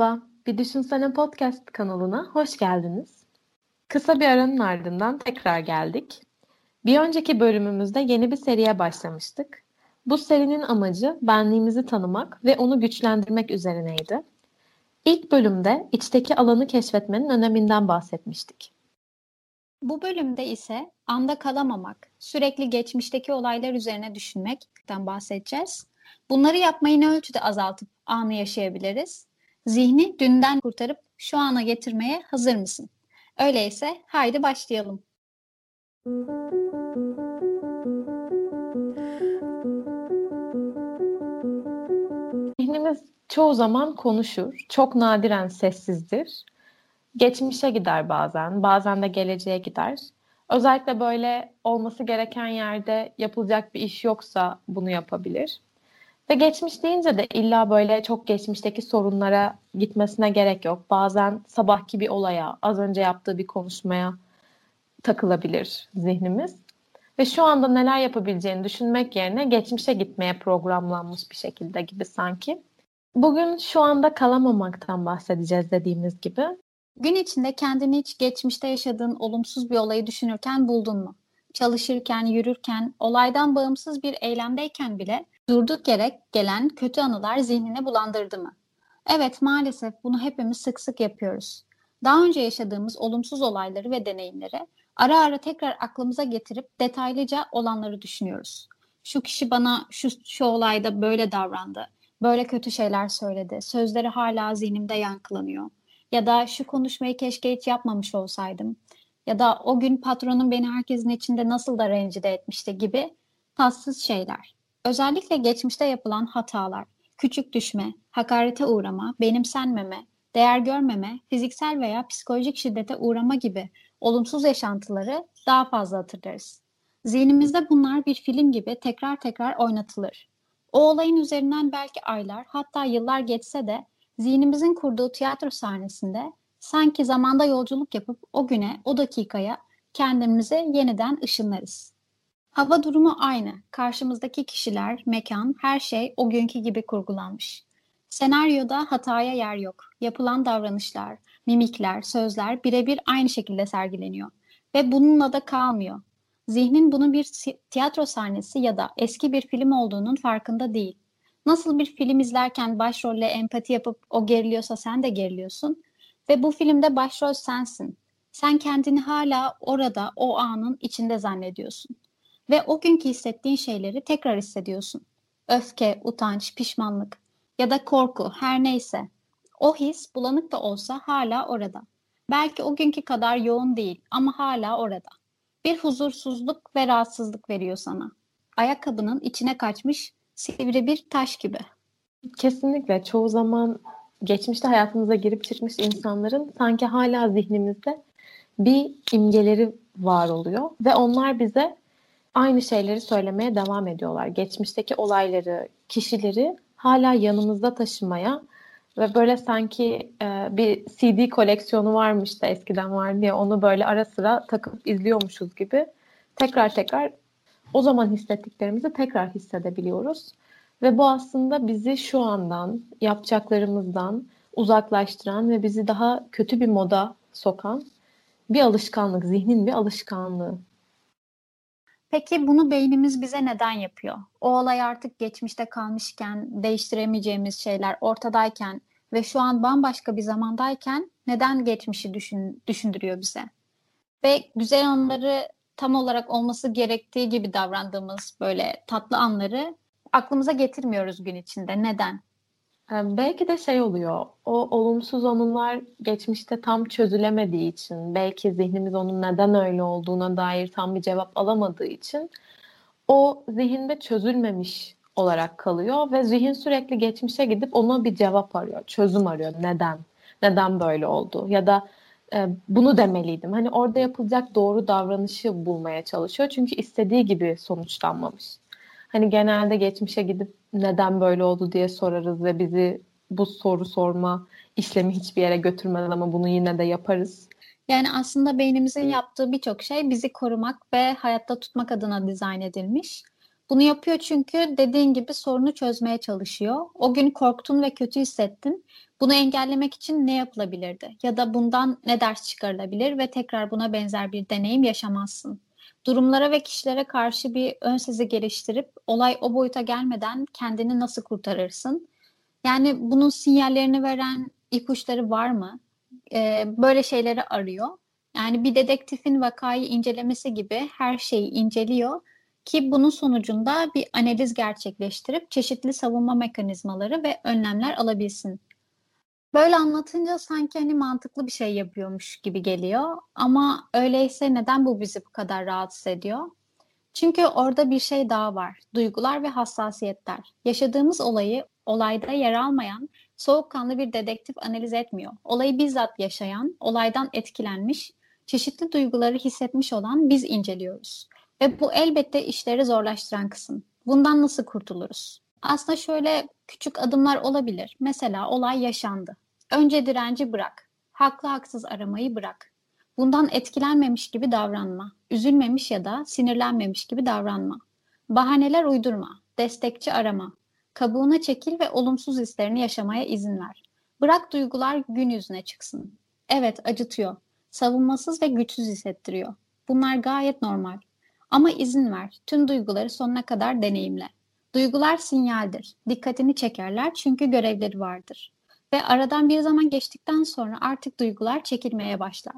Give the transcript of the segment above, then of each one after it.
Merhaba, Bir Düşünsene Podcast kanalına hoş geldiniz. Kısa bir aranın ardından tekrar geldik. Bir önceki bölümümüzde yeni bir seriye başlamıştık. Bu serinin amacı benliğimizi tanımak ve onu güçlendirmek üzerineydi. İlk bölümde içteki alanı keşfetmenin öneminden bahsetmiştik. Bu bölümde ise anda kalamamak, sürekli geçmişteki olaylar üzerine düşünmekten bahsedeceğiz. Bunları yapmayı ne ölçüde azaltıp anı yaşayabiliriz? Zihni dünden kurtarıp şu ana getirmeye hazır mısın? Öyleyse haydi başlayalım. Zihnimiz çoğu zaman konuşur, çok nadiren sessizdir. Geçmişe gider bazen, bazen de geleceğe gider. Özellikle böyle olması gereken yerde yapılacak bir iş yoksa bunu yapabilir. Ve geçmiş deyince de illa böyle çok geçmişteki sorunlara gitmesine gerek yok. Bazen sabahki bir olaya, az önce yaptığı bir konuşmaya takılabilir zihnimiz. Ve şu anda neler yapabileceğini düşünmek yerine geçmişe gitmeye programlanmış bir şekilde gibi sanki. Bugün şu anda kalamamaktan bahsedeceğiz dediğimiz gibi. Gün içinde kendini hiç geçmişte yaşadığın olumsuz bir olayı düşünürken buldun mu? Çalışırken, yürürken, olaydan bağımsız bir eylemdeyken bile durduk yere gelen kötü anılar zihnine bulandırdı mı? Evet maalesef bunu hepimiz sık sık yapıyoruz. Daha önce yaşadığımız olumsuz olayları ve deneyimleri ara ara tekrar aklımıza getirip detaylıca olanları düşünüyoruz. Şu kişi bana şu, şu olayda böyle davrandı, böyle kötü şeyler söyledi, sözleri hala zihnimde yankılanıyor. Ya da şu konuşmayı keşke hiç yapmamış olsaydım. Ya da o gün patronum beni herkesin içinde nasıl da rencide etmişti gibi tatsız şeyler. Özellikle geçmişte yapılan hatalar, küçük düşme, hakarete uğrama, benimsenmeme, değer görmeme, fiziksel veya psikolojik şiddete uğrama gibi olumsuz yaşantıları daha fazla hatırlarız. Zihnimizde bunlar bir film gibi tekrar tekrar oynatılır. O olayın üzerinden belki aylar hatta yıllar geçse de zihnimizin kurduğu tiyatro sahnesinde sanki zamanda yolculuk yapıp o güne, o dakikaya kendimize yeniden ışınlarız. Hava durumu aynı. Karşımızdaki kişiler, mekan, her şey o günkü gibi kurgulanmış. Senaryoda hataya yer yok. Yapılan davranışlar, mimikler, sözler birebir aynı şekilde sergileniyor. Ve bununla da kalmıyor. Zihnin bunun bir tiyatro sahnesi ya da eski bir film olduğunun farkında değil. Nasıl bir film izlerken başrolle empati yapıp o geriliyorsa sen de geriliyorsun. Ve bu filmde başrol sensin. Sen kendini hala orada, o anın içinde zannediyorsun. Ve o günkü hissettiğin şeyleri tekrar hissediyorsun. Öfke, utanç, pişmanlık ya da korku her neyse. O his bulanık da olsa hala orada. Belki o günkü kadar yoğun değil ama hala orada. Bir huzursuzluk ve rahatsızlık veriyor sana. Ayakkabının içine kaçmış sivri bir taş gibi. Kesinlikle çoğu zaman geçmişte hayatımıza girip çıkmış insanların sanki hala zihnimizde bir imgeleri var oluyor ve onlar bize aynı şeyleri söylemeye devam ediyorlar. Geçmişteki olayları, kişileri hala yanımızda taşımaya ve böyle sanki e, bir CD koleksiyonu varmış da eskiden var diye onu böyle ara sıra takıp izliyormuşuz gibi tekrar tekrar o zaman hissettiklerimizi tekrar hissedebiliyoruz. Ve bu aslında bizi şu andan, yapacaklarımızdan uzaklaştıran ve bizi daha kötü bir moda sokan bir alışkanlık, zihnin bir alışkanlığı. Peki bunu beynimiz bize neden yapıyor? O olay artık geçmişte kalmışken, değiştiremeyeceğimiz şeyler ortadayken ve şu an bambaşka bir zamandayken neden geçmişi düşün, düşündürüyor bize? Ve güzel anları tam olarak olması gerektiği gibi davrandığımız böyle tatlı anları aklımıza getirmiyoruz gün içinde. Neden? Ee, belki de şey oluyor, o olumsuz anılar geçmişte tam çözülemediği için, belki zihnimiz onun neden öyle olduğuna dair tam bir cevap alamadığı için o zihinde çözülmemiş olarak kalıyor ve zihin sürekli geçmişe gidip ona bir cevap arıyor, çözüm arıyor. Neden? Neden böyle oldu? Ya da e, bunu demeliydim. Hani orada yapılacak doğru davranışı bulmaya çalışıyor. Çünkü istediği gibi sonuçlanmamış. Hani genelde geçmişe gidip neden böyle oldu diye sorarız ve bizi bu soru sorma işlemi hiçbir yere götürmez ama bunu yine de yaparız. Yani aslında beynimizin yaptığı birçok şey bizi korumak ve hayatta tutmak adına dizayn edilmiş. Bunu yapıyor çünkü dediğin gibi sorunu çözmeye çalışıyor. O gün korktun ve kötü hissettin. Bunu engellemek için ne yapılabilirdi? Ya da bundan ne ders çıkarılabilir ve tekrar buna benzer bir deneyim yaşamazsın. Durumlara ve kişilere karşı bir ön sezi geliştirip olay o boyuta gelmeden kendini nasıl kurtarırsın? Yani bunun sinyallerini veren ipuçları var mı? Ee, böyle şeyleri arıyor. Yani bir dedektifin vakayı incelemesi gibi her şeyi inceliyor ki bunun sonucunda bir analiz gerçekleştirip çeşitli savunma mekanizmaları ve önlemler alabilsin. Böyle anlatınca sanki hani mantıklı bir şey yapıyormuş gibi geliyor ama öyleyse neden bu bizi bu kadar rahatsız ediyor? Çünkü orada bir şey daha var. Duygular ve hassasiyetler. Yaşadığımız olayı olayda yer almayan, soğukkanlı bir dedektif analiz etmiyor. Olayı bizzat yaşayan, olaydan etkilenmiş, çeşitli duyguları hissetmiş olan biz inceliyoruz. Ve bu elbette işleri zorlaştıran kısım. Bundan nasıl kurtuluruz? Aslında şöyle küçük adımlar olabilir. Mesela olay yaşandı. Önce direnci bırak. Haklı haksız aramayı bırak. Bundan etkilenmemiş gibi davranma. Üzülmemiş ya da sinirlenmemiş gibi davranma. Bahaneler uydurma. Destekçi arama. Kabuğuna çekil ve olumsuz hislerini yaşamaya izin ver. Bırak duygular gün yüzüne çıksın. Evet acıtıyor. Savunmasız ve güçsüz hissettiriyor. Bunlar gayet normal. Ama izin ver. Tüm duyguları sonuna kadar deneyimle. Duygular sinyaldir. Dikkatini çekerler çünkü görevleri vardır. Ve aradan bir zaman geçtikten sonra artık duygular çekilmeye başlar.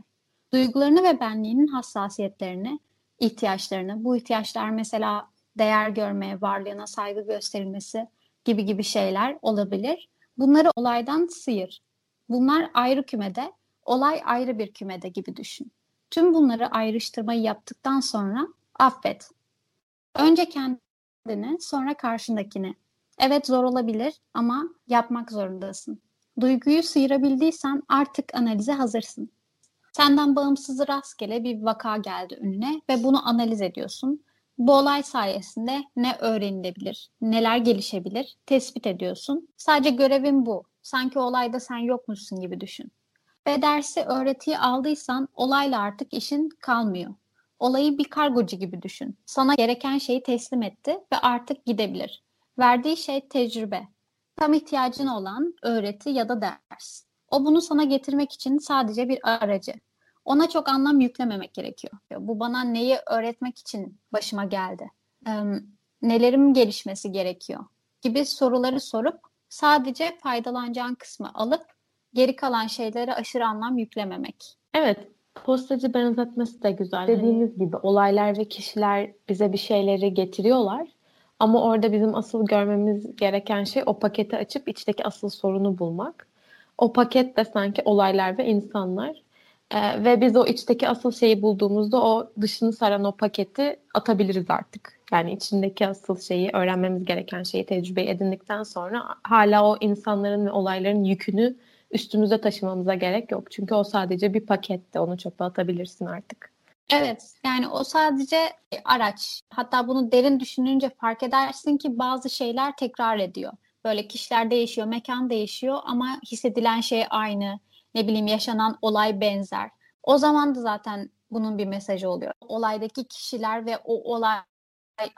Duygularını ve benliğinin hassasiyetlerini, ihtiyaçlarını, bu ihtiyaçlar mesela değer görmeye, varlığına saygı gösterilmesi gibi gibi şeyler olabilir. Bunları olaydan sıyır. Bunlar ayrı kümede, olay ayrı bir kümede gibi düşün. Tüm bunları ayrıştırmayı yaptıktan sonra affet. Önce kendini, sonra karşındakini. Evet zor olabilir ama yapmak zorundasın. Duyguyu sıyırabildiysen artık analize hazırsın. Senden bağımsız rastgele bir vaka geldi önüne ve bunu analiz ediyorsun. Bu olay sayesinde ne öğrenilebilir, neler gelişebilir tespit ediyorsun. Sadece görevin bu. Sanki olayda sen yokmuşsun gibi düşün. Ve dersi öğretiyi aldıysan olayla artık işin kalmıyor. Olayı bir kargocu gibi düşün. Sana gereken şeyi teslim etti ve artık gidebilir. Verdiği şey tecrübe. Tam ihtiyacın olan öğreti ya da ders. O bunu sana getirmek için sadece bir aracı. Ona çok anlam yüklememek gerekiyor. Bu bana neyi öğretmek için başıma geldi? Ee, nelerim gelişmesi gerekiyor? Gibi soruları sorup sadece faydalanacağın kısmı alıp geri kalan şeylere aşırı anlam yüklememek. Evet, postacı benzetmesi de güzel. Dediğimiz gibi olaylar ve kişiler bize bir şeyleri getiriyorlar. Ama orada bizim asıl görmemiz gereken şey o paketi açıp içteki asıl sorunu bulmak. O paket de sanki olaylar ve insanlar. Ee, ve biz o içteki asıl şeyi bulduğumuzda o dışını saran o paketi atabiliriz artık. Yani içindeki asıl şeyi, öğrenmemiz gereken şeyi tecrübe edindikten sonra hala o insanların ve olayların yükünü üstümüze taşımamıza gerek yok. Çünkü o sadece bir pakette onu çöpe atabilirsin artık. Evet yani o sadece araç. Hatta bunu derin düşününce fark edersin ki bazı şeyler tekrar ediyor. Böyle kişiler değişiyor, mekan değişiyor ama hissedilen şey aynı. Ne bileyim yaşanan olay benzer. O zaman da zaten bunun bir mesajı oluyor. Olaydaki kişiler ve o olay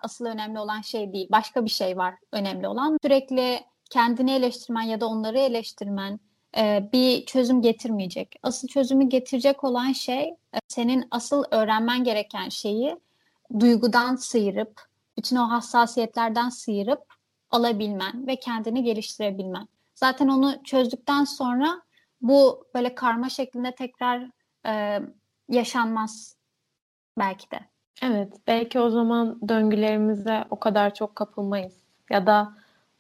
asıl önemli olan şey değil. Başka bir şey var önemli olan. Sürekli kendini eleştirmen ya da onları eleştirmen, e, bir çözüm getirmeyecek. Asıl çözümü getirecek olan şey e, senin asıl öğrenmen gereken şeyi duygudan sıyırıp, bütün o hassasiyetlerden sıyırıp alabilmen ve kendini geliştirebilmen. Zaten onu çözdükten sonra bu böyle karma şeklinde tekrar e, yaşanmaz belki de. Evet, belki o zaman döngülerimize o kadar çok kapılmayız. Ya da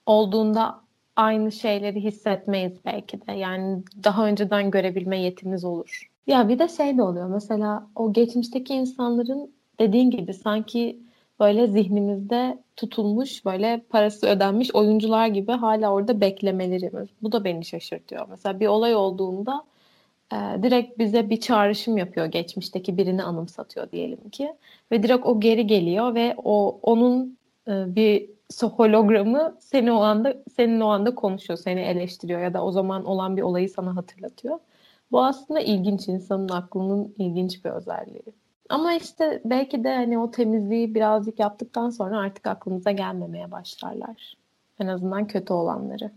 olduğunda aynı şeyleri hissetmeyiz belki de. Yani daha önceden görebilme yetimiz olur. Ya bir de şey de oluyor. Mesela o geçmişteki insanların dediğin gibi sanki böyle zihnimizde tutulmuş böyle parası ödenmiş oyuncular gibi hala orada beklemeleri. Bu da beni şaşırtıyor. Mesela bir olay olduğunda e, direkt bize bir çağrışım yapıyor geçmişteki birini anımsatıyor diyelim ki ve direkt o geri geliyor ve o onun e, bir hologramı seni o anda senin o anda konuşuyor, seni eleştiriyor ya da o zaman olan bir olayı sana hatırlatıyor. Bu aslında ilginç insanın aklının ilginç bir özelliği. Ama işte belki de hani o temizliği birazcık yaptıktan sonra artık aklımıza gelmemeye başlarlar. En azından kötü olanları.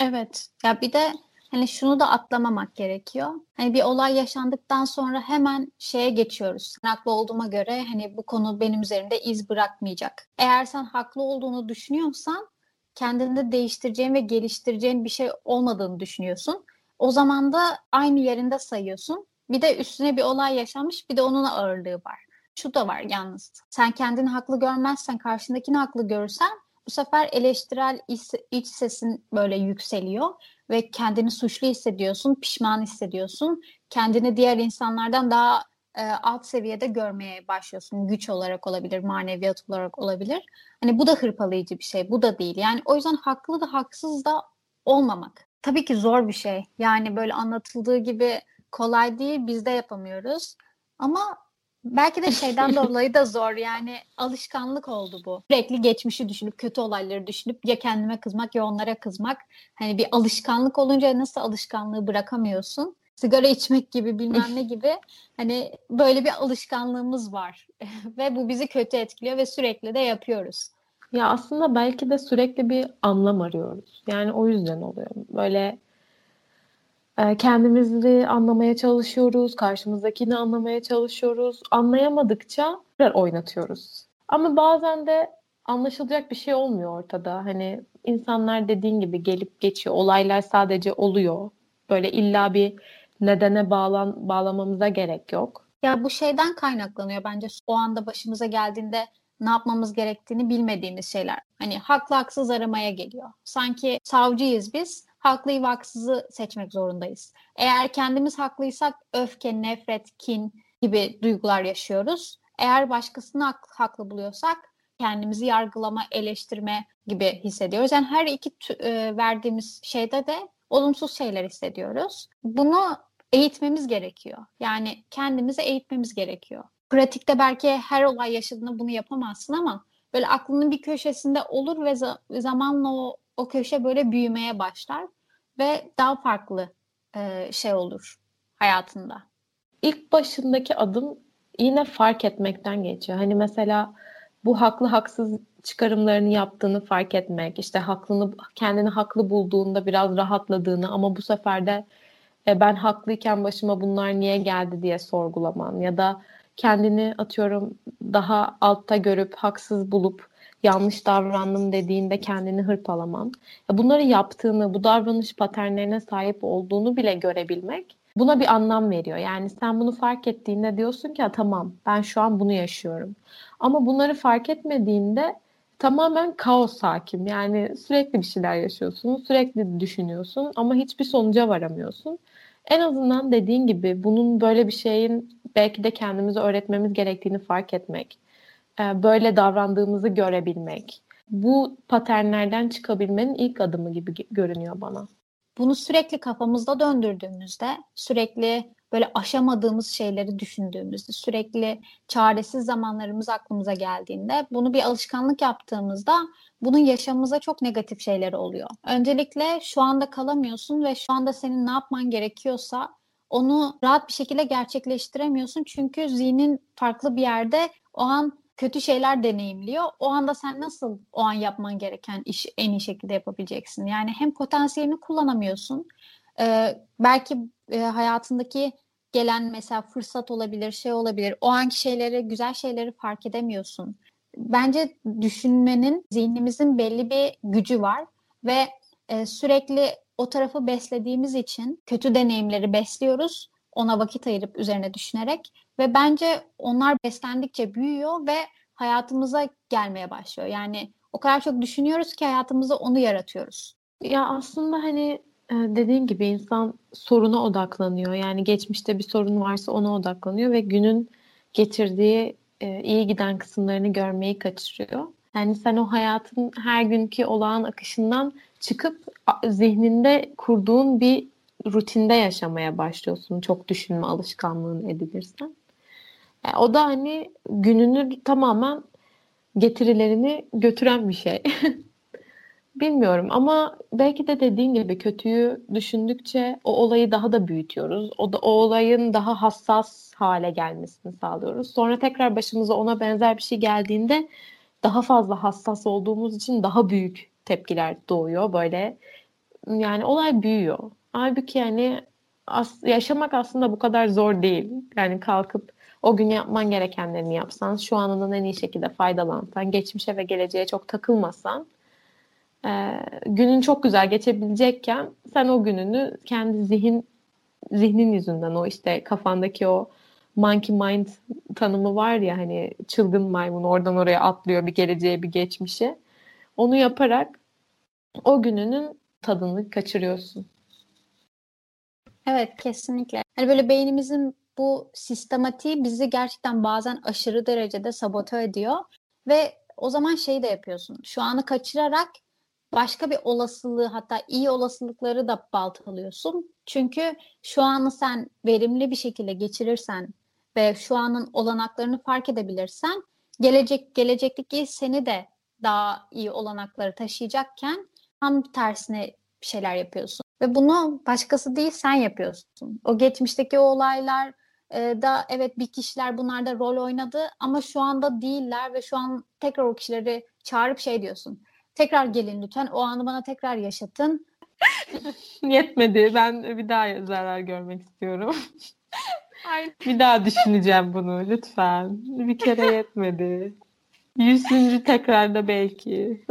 Evet. Ya bir de hani şunu da atlamamak gerekiyor. Hani bir olay yaşandıktan sonra hemen şeye geçiyoruz. Haklı olduğuma göre hani bu konu benim üzerimde iz bırakmayacak. Eğer sen haklı olduğunu düşünüyorsan kendinde değiştireceğin ve geliştireceğin bir şey olmadığını düşünüyorsun. O zaman da aynı yerinde sayıyorsun. Bir de üstüne bir olay yaşanmış bir de onun ağırlığı var. Şu da var yalnız. Sen kendini haklı görmezsen karşındakini haklı görürsen bu sefer eleştirel iç sesin böyle yükseliyor ve kendini suçlu hissediyorsun, pişman hissediyorsun. Kendini diğer insanlardan daha e, alt seviyede görmeye başlıyorsun. Güç olarak olabilir, maneviyat olarak olabilir. Hani bu da hırpalayıcı bir şey, bu da değil. Yani o yüzden haklı da haksız da olmamak. Tabii ki zor bir şey. Yani böyle anlatıldığı gibi kolay değil, biz de yapamıyoruz. Ama belki de şeyden dolayı da zor yani alışkanlık oldu bu. Sürekli geçmişi düşünüp kötü olayları düşünüp ya kendime kızmak ya onlara kızmak. Hani bir alışkanlık olunca nasıl alışkanlığı bırakamıyorsun? Sigara içmek gibi bilmem ne gibi hani böyle bir alışkanlığımız var ve bu bizi kötü etkiliyor ve sürekli de yapıyoruz. Ya aslında belki de sürekli bir anlam arıyoruz. Yani o yüzden oluyor. Böyle kendimizi anlamaya çalışıyoruz, karşımızdakini anlamaya çalışıyoruz. Anlayamadıkça oynatıyoruz. Ama bazen de anlaşılacak bir şey olmuyor ortada. Hani insanlar dediğin gibi gelip geçiyor. Olaylar sadece oluyor. Böyle illa bir nedene bağlan bağlamamıza gerek yok. Ya bu şeyden kaynaklanıyor bence. O anda başımıza geldiğinde ne yapmamız gerektiğini bilmediğimiz şeyler. Hani haklı haksız aramaya geliyor. Sanki savcıyız biz, haklıyı ve haksızı seçmek zorundayız. Eğer kendimiz haklıysak öfke, nefret, kin gibi duygular yaşıyoruz. Eğer başkasını hak, haklı buluyorsak kendimizi yargılama, eleştirme gibi hissediyoruz. Yani her iki e, verdiğimiz şeyde de olumsuz şeyler hissediyoruz. Bunu eğitmemiz gerekiyor. Yani kendimizi eğitmemiz gerekiyor pratikte belki her olay yaşadığında bunu yapamazsın ama böyle aklının bir köşesinde olur ve zamanla o, o köşe böyle büyümeye başlar ve daha farklı e, şey olur hayatında. İlk başındaki adım yine fark etmekten geçiyor. Hani mesela bu haklı haksız çıkarımlarını yaptığını fark etmek, işte haklını kendini haklı bulduğunda biraz rahatladığını ama bu sefer de e, ben haklıyken başıma bunlar niye geldi diye sorgulaman ya da kendini atıyorum daha altta görüp haksız bulup yanlış davrandım dediğinde kendini hırpalaman. Bunları yaptığını, bu davranış paternlerine sahip olduğunu bile görebilmek buna bir anlam veriyor. Yani sen bunu fark ettiğinde diyorsun ki tamam ben şu an bunu yaşıyorum. Ama bunları fark etmediğinde tamamen kaos hakim. Yani sürekli bir şeyler yaşıyorsun, sürekli düşünüyorsun ama hiçbir sonuca varamıyorsun. En azından dediğin gibi bunun böyle bir şeyin belki de kendimize öğretmemiz gerektiğini fark etmek, böyle davrandığımızı görebilmek, bu paternlerden çıkabilmenin ilk adımı gibi görünüyor bana. Bunu sürekli kafamızda döndürdüğümüzde, sürekli böyle aşamadığımız şeyleri düşündüğümüzde, sürekli çaresiz zamanlarımız aklımıza geldiğinde, bunu bir alışkanlık yaptığımızda bunun yaşamımıza çok negatif şeyleri oluyor. Öncelikle şu anda kalamıyorsun ve şu anda senin ne yapman gerekiyorsa onu rahat bir şekilde gerçekleştiremiyorsun. Çünkü zihnin farklı bir yerde o an kötü şeyler deneyimliyor. O anda sen nasıl o an yapman gereken işi en iyi şekilde yapabileceksin? Yani hem potansiyelini kullanamıyorsun. Ee, belki e, hayatındaki gelen mesela fırsat olabilir, şey olabilir. O anki şeyleri, güzel şeyleri fark edemiyorsun. Bence düşünmenin, zihnimizin belli bir gücü var ve e, sürekli o tarafı beslediğimiz için kötü deneyimleri besliyoruz. Ona vakit ayırıp üzerine düşünerek ve bence onlar beslendikçe büyüyor ve hayatımıza gelmeye başlıyor. Yani o kadar çok düşünüyoruz ki hayatımızda onu yaratıyoruz. Ya aslında hani e, dediğin gibi insan soruna odaklanıyor. Yani geçmişte bir sorun varsa ona odaklanıyor ve günün getirdiği e, iyi giden kısımlarını görmeyi kaçırıyor. Yani sen o hayatın her günkü olağan akışından çıkıp zihninde kurduğun bir rutinde yaşamaya başlıyorsun. Çok düşünme alışkanlığın edilirsen. Yani o da hani gününü tamamen getirilerini götüren bir şey. Bilmiyorum ama belki de dediğin gibi kötüyü düşündükçe o olayı daha da büyütüyoruz. O da o olayın daha hassas hale gelmesini sağlıyoruz. Sonra tekrar başımıza ona benzer bir şey geldiğinde daha fazla hassas olduğumuz için daha büyük tepkiler doğuyor böyle. Yani olay büyüyor. Halbuki yani as- yaşamak aslında bu kadar zor değil. Yani kalkıp o gün yapman gerekenlerini yapsan, şu anının en iyi şekilde faydalansan, geçmişe ve geleceğe çok takılmasan e, günün çok güzel geçebilecekken sen o gününü kendi zihin zihnin yüzünden o işte kafandaki o monkey mind tanımı var ya hani çılgın maymun oradan oraya atlıyor bir geleceğe bir geçmişe. Onu yaparak o gününün tadını kaçırıyorsun. Evet kesinlikle. Hani böyle beynimizin bu sistematiği bizi gerçekten bazen aşırı derecede sabote ediyor ve o zaman şey de yapıyorsun. Şu anı kaçırarak başka bir olasılığı hatta iyi olasılıkları da baltalıyorsun. Çünkü şu anı sen verimli bir şekilde geçirirsen ve şu anın olanaklarını fark edebilirsen gelecek gelecekteki seni de daha iyi olanakları taşıyacakken tam tersine bir şeyler yapıyorsun. Ve bunu başkası değil sen yapıyorsun. O geçmişteki o olaylar e, da evet bir kişiler bunlarda rol oynadı ama şu anda değiller ve şu an tekrar o kişileri çağırıp şey diyorsun. Tekrar gelin lütfen o anı bana tekrar yaşatın. Yetmedi. Ben bir daha zarar görmek istiyorum. Aynen. Bir daha düşüneceğim bunu lütfen. Bir kere yetmedi. Yüzüncü tekrarda belki.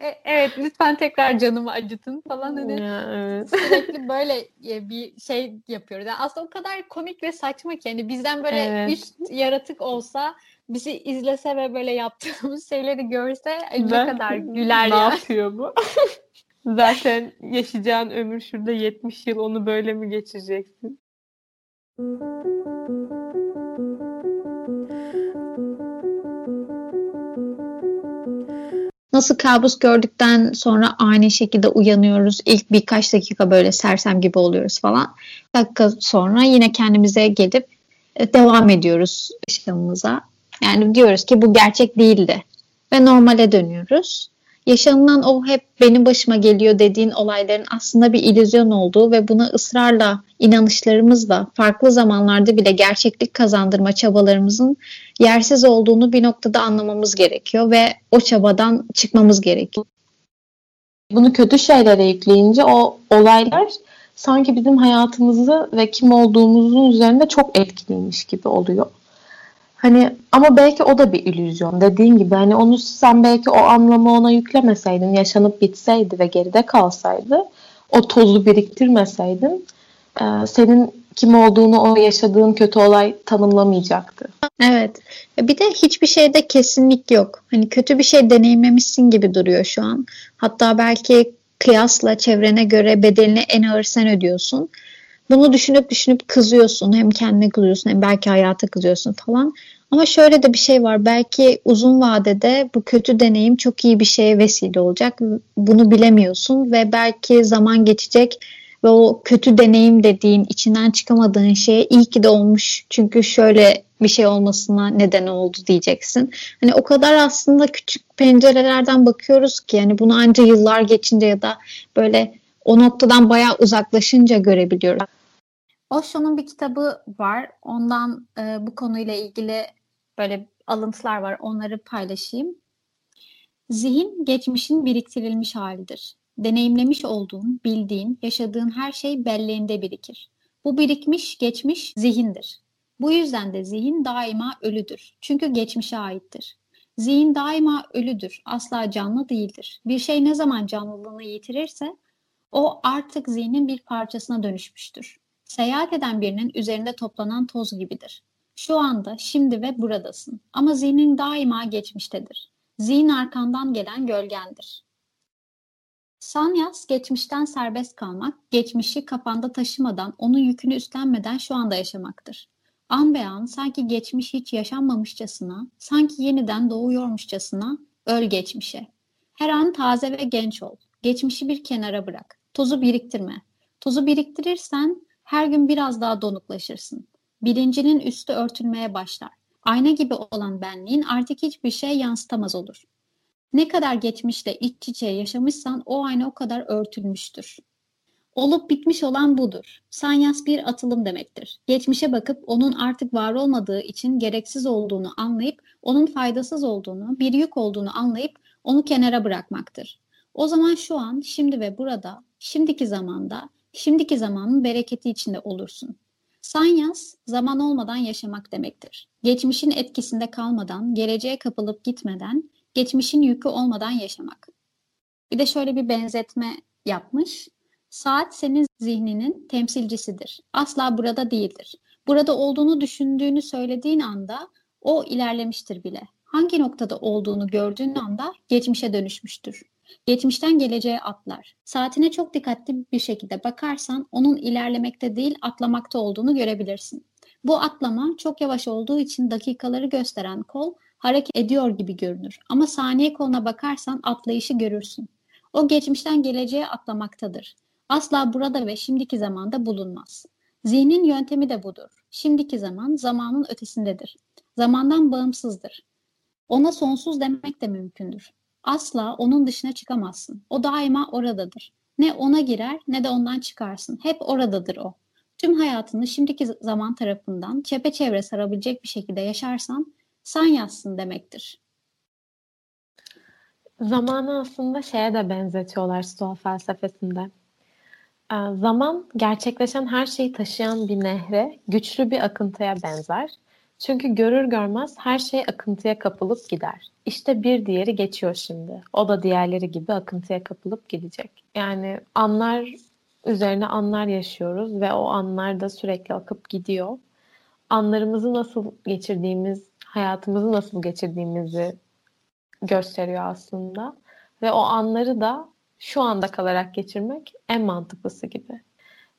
e, evet lütfen tekrar canımı acıtın falan hani ya, evet. sürekli böyle e, bir şey yapıyoruz. Yani aslında o kadar komik ve saçma ki yani bizden böyle evet. üst yaratık olsa bizi izlese ve böyle yaptığımız şeyleri görse ben, ne kadar güler ne ya. Ne yapıyor bu? Zaten yaşayacağın ömür şurada 70 yıl onu böyle mi geçireceksin? Nasıl kabus gördükten sonra aynı şekilde uyanıyoruz. İlk birkaç dakika böyle sersem gibi oluyoruz falan. Dakika sonra yine kendimize gelip e, devam ediyoruz yaşamımıza. Yani diyoruz ki bu gerçek değildi. Ve normale dönüyoruz yaşanılan o hep benim başıma geliyor dediğin olayların aslında bir illüzyon olduğu ve buna ısrarla inanışlarımızla farklı zamanlarda bile gerçeklik kazandırma çabalarımızın yersiz olduğunu bir noktada anlamamız gerekiyor ve o çabadan çıkmamız gerekiyor. Bunu kötü şeylere yükleyince o olaylar sanki bizim hayatımızı ve kim olduğumuzun üzerinde çok etkiliymiş gibi oluyor. Hani ama belki o da bir illüzyon. Dediğin gibi hani onu sen belki o anlamı ona yüklemeseydin, yaşanıp bitseydi ve geride kalsaydı, o tozu biriktirmeseydin e, senin kim olduğunu o yaşadığın kötü olay tanımlamayacaktı. Evet. Bir de hiçbir şeyde kesinlik yok. Hani kötü bir şey deneyimlemişsin gibi duruyor şu an. Hatta belki kıyasla çevrene göre bedelini en ağır sen ödüyorsun. Bunu düşünüp düşünüp kızıyorsun. Hem kendine kızıyorsun hem belki hayata kızıyorsun falan. Ama şöyle de bir şey var. Belki uzun vadede bu kötü deneyim çok iyi bir şeye vesile olacak. Bunu bilemiyorsun ve belki zaman geçecek ve o kötü deneyim dediğin, içinden çıkamadığın şeye iyi ki de olmuş. Çünkü şöyle bir şey olmasına neden oldu diyeceksin. Hani o kadar aslında küçük pencerelerden bakıyoruz ki yani bunu ancak yıllar geçince ya da böyle o noktadan bayağı uzaklaşınca görebiliyoruz. Osho'nun bir kitabı var. Ondan e, bu konuyla ilgili böyle alıntılar var. Onları paylaşayım. Zihin geçmişin biriktirilmiş halidir. Deneyimlemiş olduğun, bildiğin, yaşadığın her şey belleğinde birikir. Bu birikmiş geçmiş zihindir. Bu yüzden de zihin daima ölüdür. Çünkü geçmişe aittir. Zihin daima ölüdür, asla canlı değildir. Bir şey ne zaman canlılığını yitirirse o artık zihnin bir parçasına dönüşmüştür. Seyahat eden birinin üzerinde toplanan toz gibidir. Şu anda, şimdi ve buradasın. Ama zihnin daima geçmiştedir. Zihin arkandan gelen gölgendir. Sanyas, geçmişten serbest kalmak, geçmişi kafanda taşımadan, onun yükünü üstlenmeden şu anda yaşamaktır. An be an sanki geçmiş hiç yaşanmamışçasına, sanki yeniden doğuyormuşçasına öl geçmişe. Her an taze ve genç ol. Geçmişi bir kenara bırak. Tozu biriktirme. Tozu biriktirirsen her gün biraz daha donuklaşırsın. Bilincinin üstü örtülmeye başlar. Ayna gibi olan benliğin artık hiçbir şey yansıtamaz olur. Ne kadar geçmişte iç içe yaşamışsan o ayna o kadar örtülmüştür. Olup bitmiş olan budur. Sanyas bir atılım demektir. Geçmişe bakıp onun artık var olmadığı için gereksiz olduğunu anlayıp, onun faydasız olduğunu, bir yük olduğunu anlayıp onu kenara bırakmaktır. O zaman şu an, şimdi ve burada, şimdiki zamanda, şimdiki zamanın bereketi içinde olursun. Sanyas, zaman olmadan yaşamak demektir. Geçmişin etkisinde kalmadan, geleceğe kapılıp gitmeden, geçmişin yükü olmadan yaşamak. Bir de şöyle bir benzetme yapmış. Saat senin zihninin temsilcisidir. Asla burada değildir. Burada olduğunu düşündüğünü söylediğin anda o ilerlemiştir bile. Hangi noktada olduğunu gördüğün anda geçmişe dönüşmüştür. Geçmişten geleceğe atlar. Saatine çok dikkatli bir şekilde bakarsan onun ilerlemekte değil atlamakta olduğunu görebilirsin. Bu atlama çok yavaş olduğu için dakikaları gösteren kol hareket ediyor gibi görünür. Ama saniye koluna bakarsan atlayışı görürsün. O geçmişten geleceğe atlamaktadır. Asla burada ve şimdiki zamanda bulunmaz. Zihnin yöntemi de budur. Şimdiki zaman zamanın ötesindedir. Zamandan bağımsızdır. Ona sonsuz demek de mümkündür. Asla onun dışına çıkamazsın. O daima oradadır. Ne ona girer ne de ondan çıkarsın. Hep oradadır o. Tüm hayatını şimdiki zaman tarafından çepeçevre sarabilecek bir şekilde yaşarsan sen yazsın demektir. Zamanı aslında şeye de benzetiyorlar Stoa felsefesinde. Zaman gerçekleşen her şeyi taşıyan bir nehre, güçlü bir akıntıya benzer. Çünkü görür görmez her şey akıntıya kapılıp gider. İşte bir diğeri geçiyor şimdi. O da diğerleri gibi akıntıya kapılıp gidecek. Yani anlar üzerine anlar yaşıyoruz ve o anlar da sürekli akıp gidiyor. Anlarımızı nasıl geçirdiğimiz, hayatımızı nasıl geçirdiğimizi gösteriyor aslında. Ve o anları da şu anda kalarak geçirmek en mantıklısı gibi.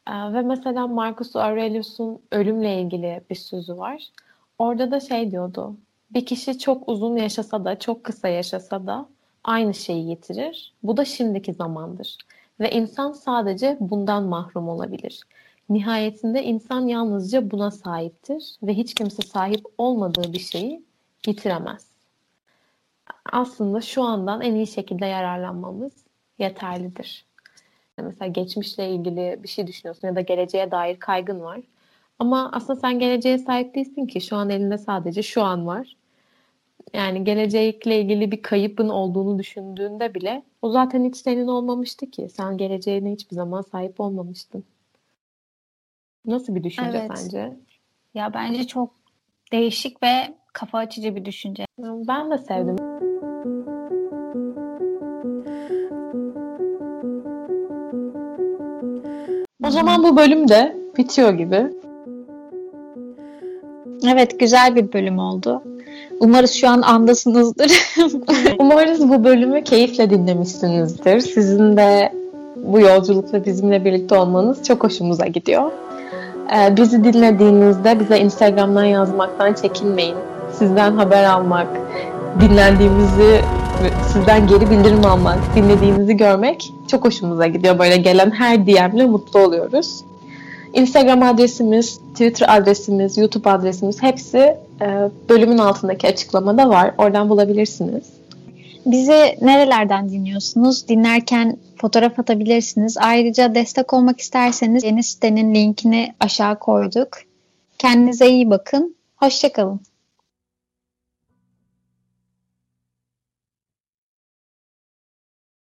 Ee, ve mesela Marcus Aurelius'un ölümle ilgili bir sözü var. Orada da şey diyordu. Bir kişi çok uzun yaşasa da, çok kısa yaşasa da aynı şeyi yitirir. Bu da şimdiki zamandır. Ve insan sadece bundan mahrum olabilir. Nihayetinde insan yalnızca buna sahiptir ve hiç kimse sahip olmadığı bir şeyi yitiremez. Aslında şu andan en iyi şekilde yararlanmamız yeterlidir. Mesela geçmişle ilgili bir şey düşünüyorsun ya da geleceğe dair kaygın var. Ama aslında sen geleceğe sahip değilsin ki. Şu an elinde sadece şu an var. Yani gelecekle ilgili bir kayıpın olduğunu düşündüğünde bile o zaten hiç senin olmamıştı ki. Sen geleceğine hiçbir zaman sahip olmamıştın. Nasıl bir düşünce evet. sence? Ya bence çok değişik ve kafa açıcı bir düşünce. Ben de sevdim. O zaman bu bölüm de bitiyor gibi. Evet güzel bir bölüm oldu. Umarız şu an andasınızdır. Umarız bu bölümü keyifle dinlemişsinizdir. Sizin de bu yolculukta bizimle birlikte olmanız çok hoşumuza gidiyor. Ee, bizi dinlediğinizde bize Instagram'dan yazmaktan çekinmeyin. Sizden haber almak, dinlendiğimizi, sizden geri bildirim almak, dinlediğinizi görmek çok hoşumuza gidiyor. Böyle gelen her DM'le mutlu oluyoruz. Instagram adresimiz, Twitter adresimiz, YouTube adresimiz hepsi e, bölümün altındaki açıklamada var. Oradan bulabilirsiniz. Bizi nerelerden dinliyorsunuz? Dinlerken fotoğraf atabilirsiniz. Ayrıca destek olmak isterseniz yeni sitenin linkini aşağı koyduk. Kendinize iyi bakın. Hoşçakalın.